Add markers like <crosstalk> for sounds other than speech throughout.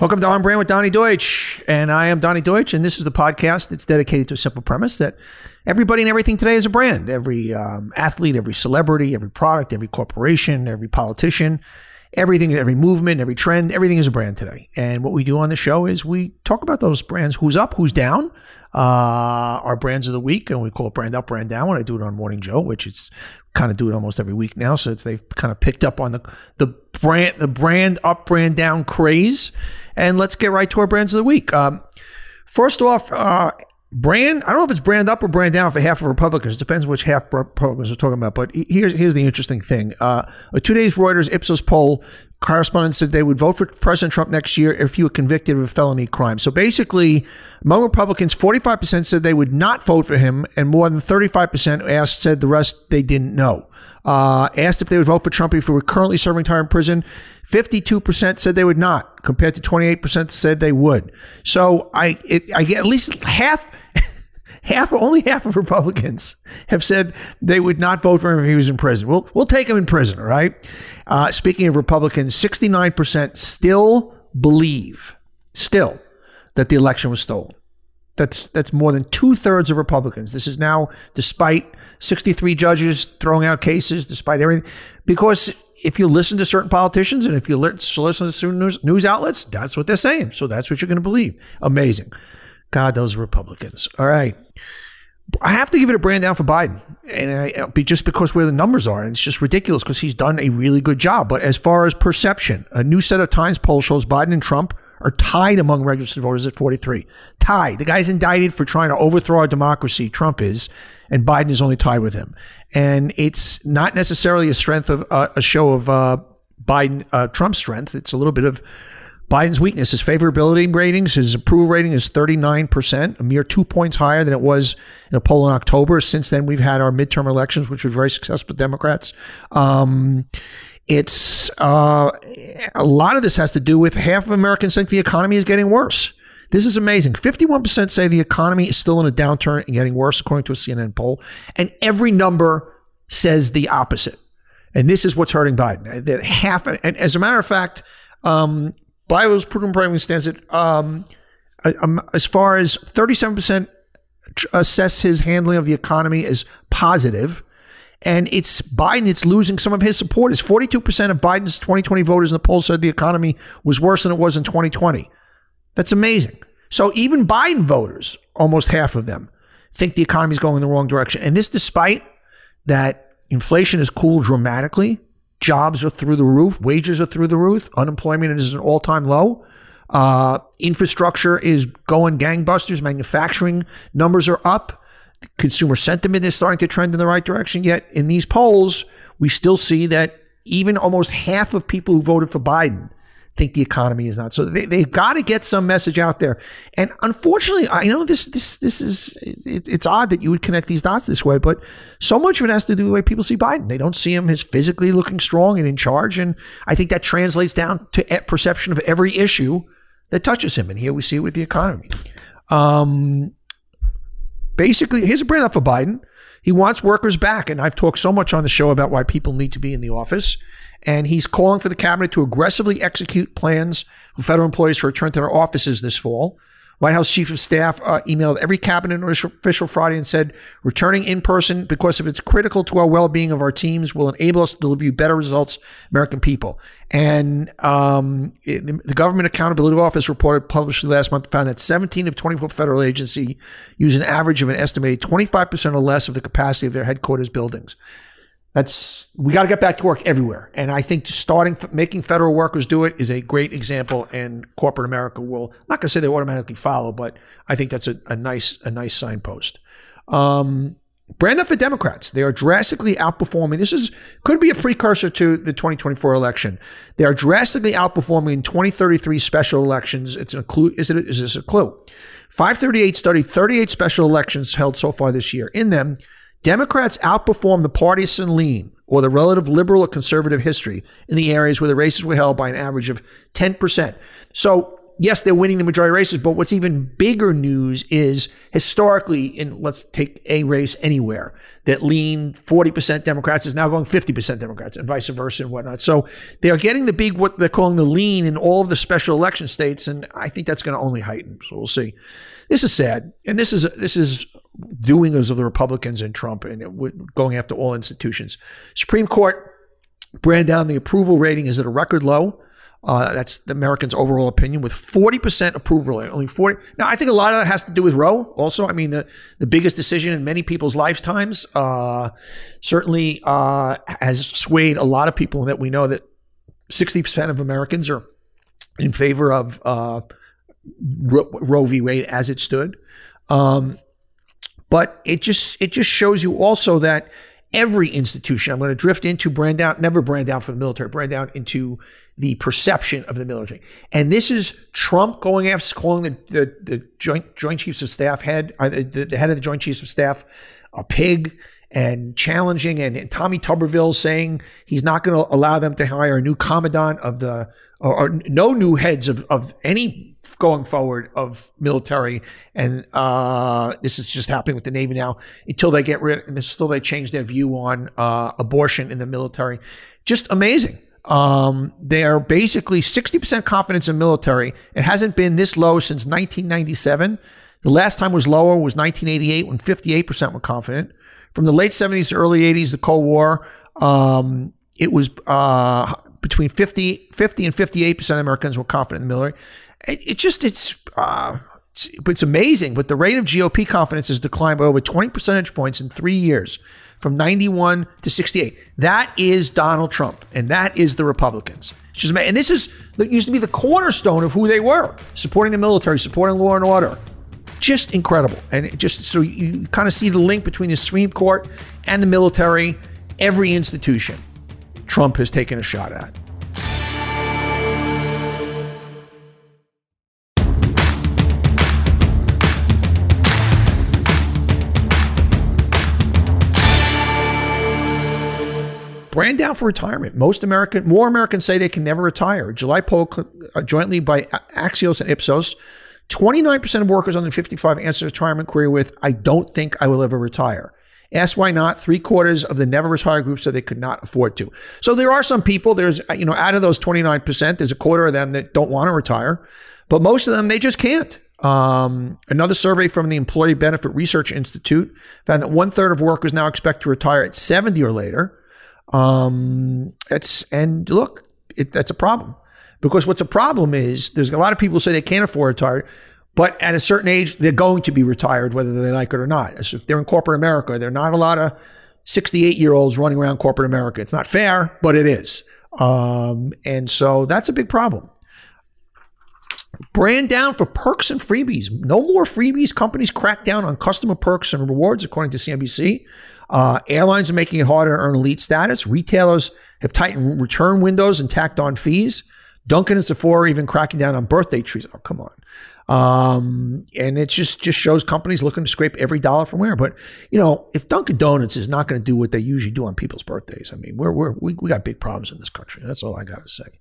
Welcome to On Brand with Donny Deutsch. And I am Donny Deutsch, and this is the podcast that's dedicated to a simple premise that everybody and everything today is a brand. Every um, athlete, every celebrity, every product, every corporation, every politician, everything, every movement, every trend, everything is a brand today. And what we do on the show is we talk about those brands who's up, who's down, uh, our brands of the week, and we call it brand up, brand down when I do it on Morning Joe, which is kind of do it almost every week now. So it's they've kind of picked up on the the brand the brand up, brand down craze. And let's get right to our brands of the week. Um, first off, uh, brand. I don't know if it's brand up or brand down for half of Republicans. It depends which half Republicans we're talking about. But here's here's the interesting thing. Uh, a two days Reuters Ipsos poll correspondents said they would vote for President Trump next year if he were convicted of a felony crime. So basically, among Republicans, 45% said they would not vote for him, and more than 35% asked said the rest they didn't know. Uh, asked if they would vote for Trump if he were currently serving time in prison, 52% said they would not, compared to 28% said they would. So I, it, I get at least half half, only half of Republicans have said they would not vote for him if he was in prison. We'll, we'll take him in prison, all right? Uh, speaking of Republicans, 69% still believe, still, that the election was stolen. That's that's more than two thirds of Republicans. This is now despite 63 judges throwing out cases, despite everything, because if you listen to certain politicians and if you listen to certain news, news outlets, that's what they're saying. So that's what you're going to believe. Amazing. God, those Republicans. All right. I have to give it a brand down for Biden, and I, be just because where the numbers are, and it's just ridiculous because he's done a really good job. But as far as perception, a new set of Times poll shows Biden and Trump are tied among registered voters at 43. Tied. The guy's indicted for trying to overthrow our democracy. Trump is, and Biden is only tied with him. And it's not necessarily a strength of uh, a show of uh, Biden uh, Trump's strength. It's a little bit of Biden's weakness, his favorability ratings, his approval rating is 39%, a mere two points higher than it was in a poll in October. Since then, we've had our midterm elections, which were very successful Democrats. Um, it's uh, a lot of this has to do with half of Americans think the economy is getting worse. This is amazing. 51% say the economy is still in a downturn and getting worse, according to a CNN poll. And every number says the opposite. And this is what's hurting Biden. That half, and as a matter of fact, um, Biden's proven priming stands at um, as far as 37% assess his handling of the economy as positive. And it's Biden, it's losing some of his supporters. 42% of Biden's 2020 voters in the poll said the economy was worse than it was in 2020. That's amazing. So even Biden voters, almost half of them, think the economy is going in the wrong direction. And this despite that inflation has cooled dramatically Jobs are through the roof. Wages are through the roof. Unemployment is an all time low. Uh, infrastructure is going gangbusters. Manufacturing numbers are up. Consumer sentiment is starting to trend in the right direction. Yet in these polls, we still see that even almost half of people who voted for Biden think the economy is not. So they, they've got to get some message out there. And unfortunately, I know this this this is it, it's odd that you would connect these dots this way, but so much of it has to do with the way people see Biden. They don't see him as physically looking strong and in charge, and I think that translates down to perception of every issue that touches him. And here we see it with the economy. Um, basically, here's a brand up for Biden. He wants workers back. And I've talked so much on the show about why people need to be in the office. And he's calling for the cabinet to aggressively execute plans for federal employees to return to their offices this fall. White House Chief of Staff uh, emailed every cabinet official Friday and said, returning in person because if it's critical to our well being of our teams will enable us to deliver you better results, American people. And um, it, the Government Accountability Office reported published last month found that 17 of 24 federal agencies use an average of an estimated 25% or less of the capacity of their headquarters buildings. That's we got to get back to work everywhere, and I think starting making federal workers do it is a great example, and corporate America will. Not going to say they automatically follow, but I think that's a, a nice a nice signpost. Um, brand up for Democrats. They are drastically outperforming. This is could be a precursor to the 2024 election. They are drastically outperforming in 2033 special elections. It's a clue. Is it? Is this a clue? 538 studied 38 special elections held so far this year. In them, Democrats outperformed the partisan lean or the relative liberal or conservative history in the areas where the races were held by an average of 10%. So yes, they're winning the majority of races, but what's even bigger news is historically, in let's take a race anywhere that leaned 40% Democrats is now going 50% Democrats and vice versa and whatnot. So they are getting the big, what they're calling the lean in all of the special election states. And I think that's going to only heighten. So we'll see. This is sad. And this is, this is doings of the Republicans and Trump and going after all institutions. Supreme Court brand down the approval rating is at a record low. Uh, that's the Americans' overall opinion, with 40% approval rate. Only 40. Now, I think a lot of that has to do with Roe. Also, I mean, the, the biggest decision in many people's lifetimes uh, certainly uh, has swayed a lot of people. That we know that 60% of Americans are in favor of uh, Roe v. Wade as it stood. Um, but it just it just shows you also that every institution. I'm going to drift into brand out, never brand out for the military, brand out into the perception of the military. And this is Trump going after calling the, the, the joint joint chiefs of staff head, uh, the, the, head of the joint chiefs of staff, a pig. And challenging, and, and Tommy Tuberville saying he's not going to allow them to hire a new commandant of the, or, or no new heads of, of any going forward of military, and uh, this is just happening with the Navy now until they get rid, until they change their view on uh, abortion in the military. Just amazing. Um, they're basically 60% confidence in military. It hasn't been this low since 1997. The last time was lower was 1988 when 58% were confident. From the late 70s to early 80s, the Cold War, um, it was uh, between 50, 50 and 58% of Americans were confident in the military. It, it just it's, uh, it's it's amazing, but the rate of GOP confidence has declined by over 20 percentage points in three years, from 91 to 68. That is Donald Trump, and that is the Republicans. Just and this is that used to be the cornerstone of who they were, supporting the military, supporting law and order. Just incredible, and just so you kind of see the link between the Supreme Court and the military. Every institution, Trump has taken a shot at. brand down for retirement. Most American, more Americans say they can never retire. July poll uh, jointly by Axios and Ipsos, 29% of workers under 55 answer retirement query with, I don't think I will ever retire. Ask why not. Three quarters of the never retire group said they could not afford to. So there are some people, there's, you know, out of those 29%, there's a quarter of them that don't want to retire, but most of them, they just can't. Um, another survey from the Employee Benefit Research Institute found that one third of workers now expect to retire at 70 or later. Um, and look, it, that's a problem because what's a problem is there's a lot of people say they can't afford to retire, but at a certain age they're going to be retired whether they like it or not. If they're in corporate America, there are not a lot of 68 year olds running around corporate America. It's not fair, but it is, um, and so that's a big problem. Brand down for perks and freebies. No more freebies. Companies crack down on customer perks and rewards, according to CNBC. Uh, airlines are making it harder to earn elite status. Retailers have tightened return windows and tacked on fees. Dunkin' and Sephora are even cracking down on birthday trees. Oh, come on. Um, and it just just shows companies looking to scrape every dollar from where. But you know, if Dunkin' Donuts is not going to do what they usually do on people's birthdays, I mean, we're, we're we, we got big problems in this country. That's all I got to say.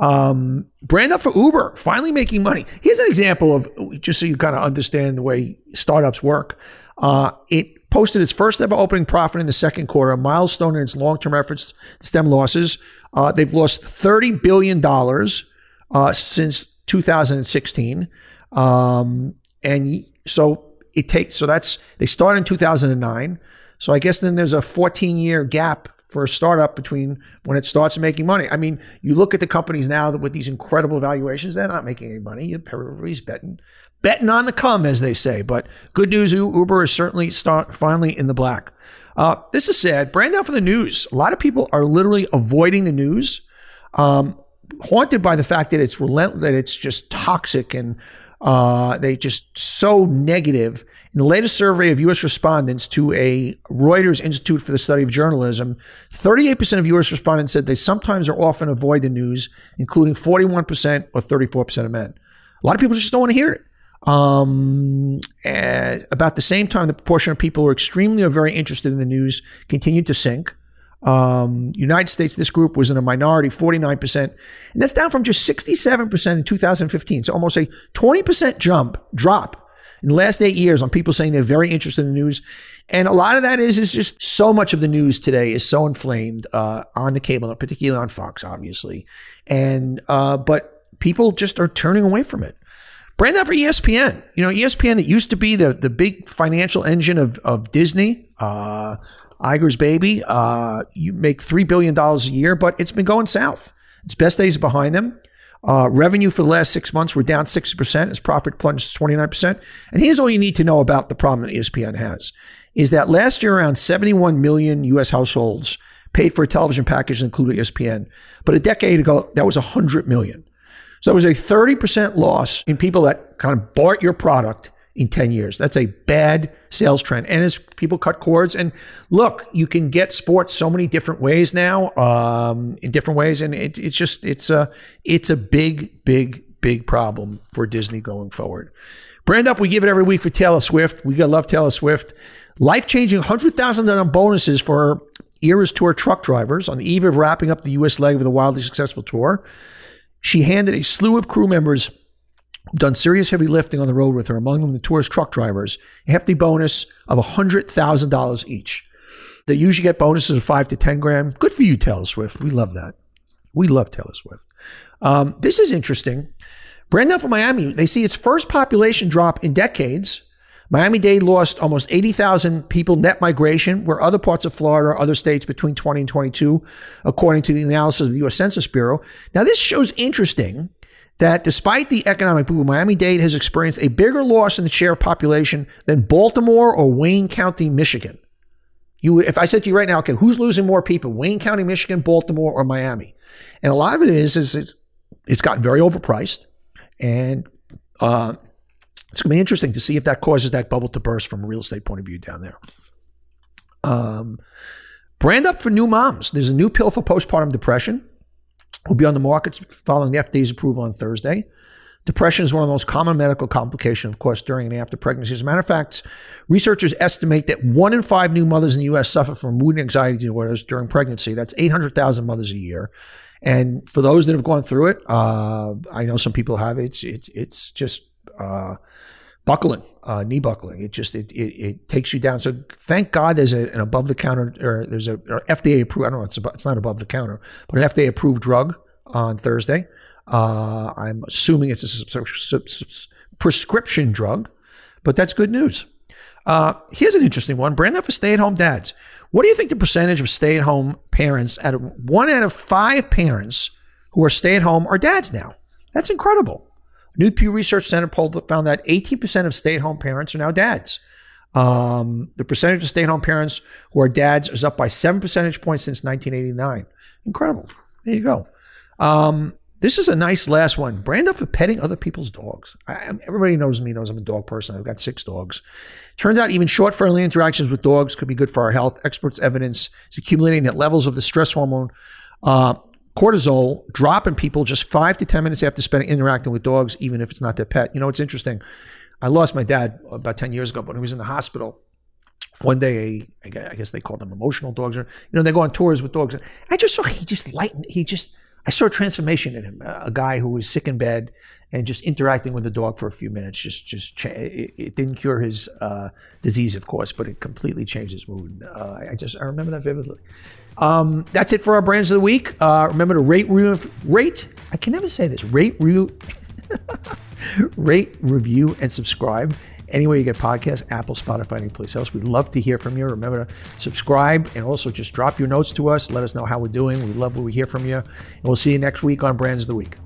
Um, brand up for Uber, finally making money. Here's an example of just so you kind of understand the way startups work. Uh, it posted its first ever opening profit in the second quarter, a milestone in its long term efforts to stem losses. Uh, they've lost $30 billion uh, since 2016. Um, and so it takes, so that's, they started in 2009. So I guess then there's a 14 year gap for a startup between when it starts making money. I mean, you look at the companies now that with these incredible valuations, they're not making any money. Everybody's betting betting on the come, as they say. But good news, Uber is certainly start, finally in the black. Uh, this is sad. Brand out for the news. A lot of people are literally avoiding the news, um, haunted by the fact that it's relentless, that it's just toxic and uh, they just so negative. In the latest survey of U.S. respondents to a Reuters Institute for the Study of Journalism, 38% of U.S. respondents said they sometimes or often avoid the news, including 41% or 34% of men. A lot of people just don't want to hear it. Um, about the same time, the proportion of people who are extremely or very interested in the news continued to sink. Um, United States, this group was in a minority, 49%. And that's down from just 67% in 2015. So almost a 20% jump, drop in the last eight years on people saying they're very interested in the news. And a lot of that is is just so much of the news today is so inflamed uh, on the cable, particularly on Fox, obviously. And uh, but people just are turning away from it. Brand that for ESPN. You know, ESPN, it used to be the, the big financial engine of, of Disney, uh, Iger's baby. Uh, you make $3 billion a year, but it's been going south. Its best days behind them. Uh, revenue for the last six months were down 60%. Its profit plunged 29%. And here's all you need to know about the problem that ESPN has is that last year around 71 million U.S. households paid for a television package including ESPN. But a decade ago, that was 100 million. So it was a 30% loss in people that kind of bought your product in 10 years. That's a bad sales trend. And as people cut cords, and look, you can get sports so many different ways now, um, in different ways. And it, it's just, it's a, it's a big, big, big problem for Disney going forward. Brand up, we give it every week for Taylor Swift. We gotta love Taylor Swift. Life changing $100,000 bonuses for Eras Tour truck drivers on the eve of wrapping up the U.S. leg of the wildly successful tour. She handed a slew of crew members done serious heavy lifting on the road with her, among them the tourist truck drivers, a hefty bonus of $100,000 each. They usually get bonuses of five to 10 grand. Good for you, Taylor Swift. We love that. We love Taylor Swift. Um, this is interesting. Brand new for Miami, they see its first population drop in decades. Miami Dade lost almost 80,000 people net migration, where other parts of Florida or other states between 20 and 22, according to the analysis of the U.S. Census Bureau. Now, this shows interesting that despite the economic boom, Miami Dade has experienced a bigger loss in the share of population than Baltimore or Wayne County, Michigan. You, if I said to you right now, okay, who's losing more people, Wayne County, Michigan, Baltimore, or Miami? And a lot of it is, is it's, it's gotten very overpriced, and uh, it's going to be interesting to see if that causes that bubble to burst from a real estate point of view down there. Um, brand up for new moms. There's a new pill for postpartum depression will be on the market following the FDA's approval on Thursday. Depression is one of the most common medical complications, of course, during and after pregnancy. As a matter of fact, researchers estimate that one in five new mothers in the U.S. suffer from mood and anxiety disorders during pregnancy. That's 800,000 mothers a year. And for those that have gone through it, uh, I know some people have. It's it's it's just uh, buckling, uh, knee buckling. It just it, it, it takes you down. So thank God there's a, an above the counter or there's a or FDA approved. I don't know. It's it's not above the counter, but an FDA approved drug on Thursday. Uh, I'm assuming it's a prescription drug, but that's good news. Uh, here's an interesting one. Brand up for stay-at-home dads. What do you think the percentage of stay-at-home parents of one out of five parents who are stay-at-home are dads now? That's incredible. New Pew Research Center poll found that 18% of stay at home parents are now dads. Um, the percentage of stay at home parents who are dads is up by seven percentage points since 1989. Incredible. There you go. Um, this is a nice last one. Brand up for petting other people's dogs. I, everybody knows me, knows I'm a dog person. I've got six dogs. Turns out even short, friendly interactions with dogs could be good for our health. Experts' evidence is accumulating that levels of the stress hormone uh, cortisol drop in people just five to 10 minutes after spending interacting with dogs, even if it's not their pet. You know, it's interesting. I lost my dad about 10 years ago, but when he was in the hospital, one day, I guess they call them emotional dogs, or, you know, they go on tours with dogs. I just saw he just lightened, he just, I saw transformation in him. A guy who was sick in bed and just interacting with the dog for a few minutes just just it, it didn't cure his uh, disease, of course, but it completely changed his mood. Uh, I just I remember that vividly. Um, that's it for our brands of the week. Uh, remember to rate, re- rate. I can never say this. Rate, re- <laughs> rate, review, and subscribe. Anywhere you get podcasts, Apple, Spotify, any place else. We'd love to hear from you. Remember to subscribe and also just drop your notes to us. Let us know how we're doing. We love what we hear from you. And we'll see you next week on Brands of the Week.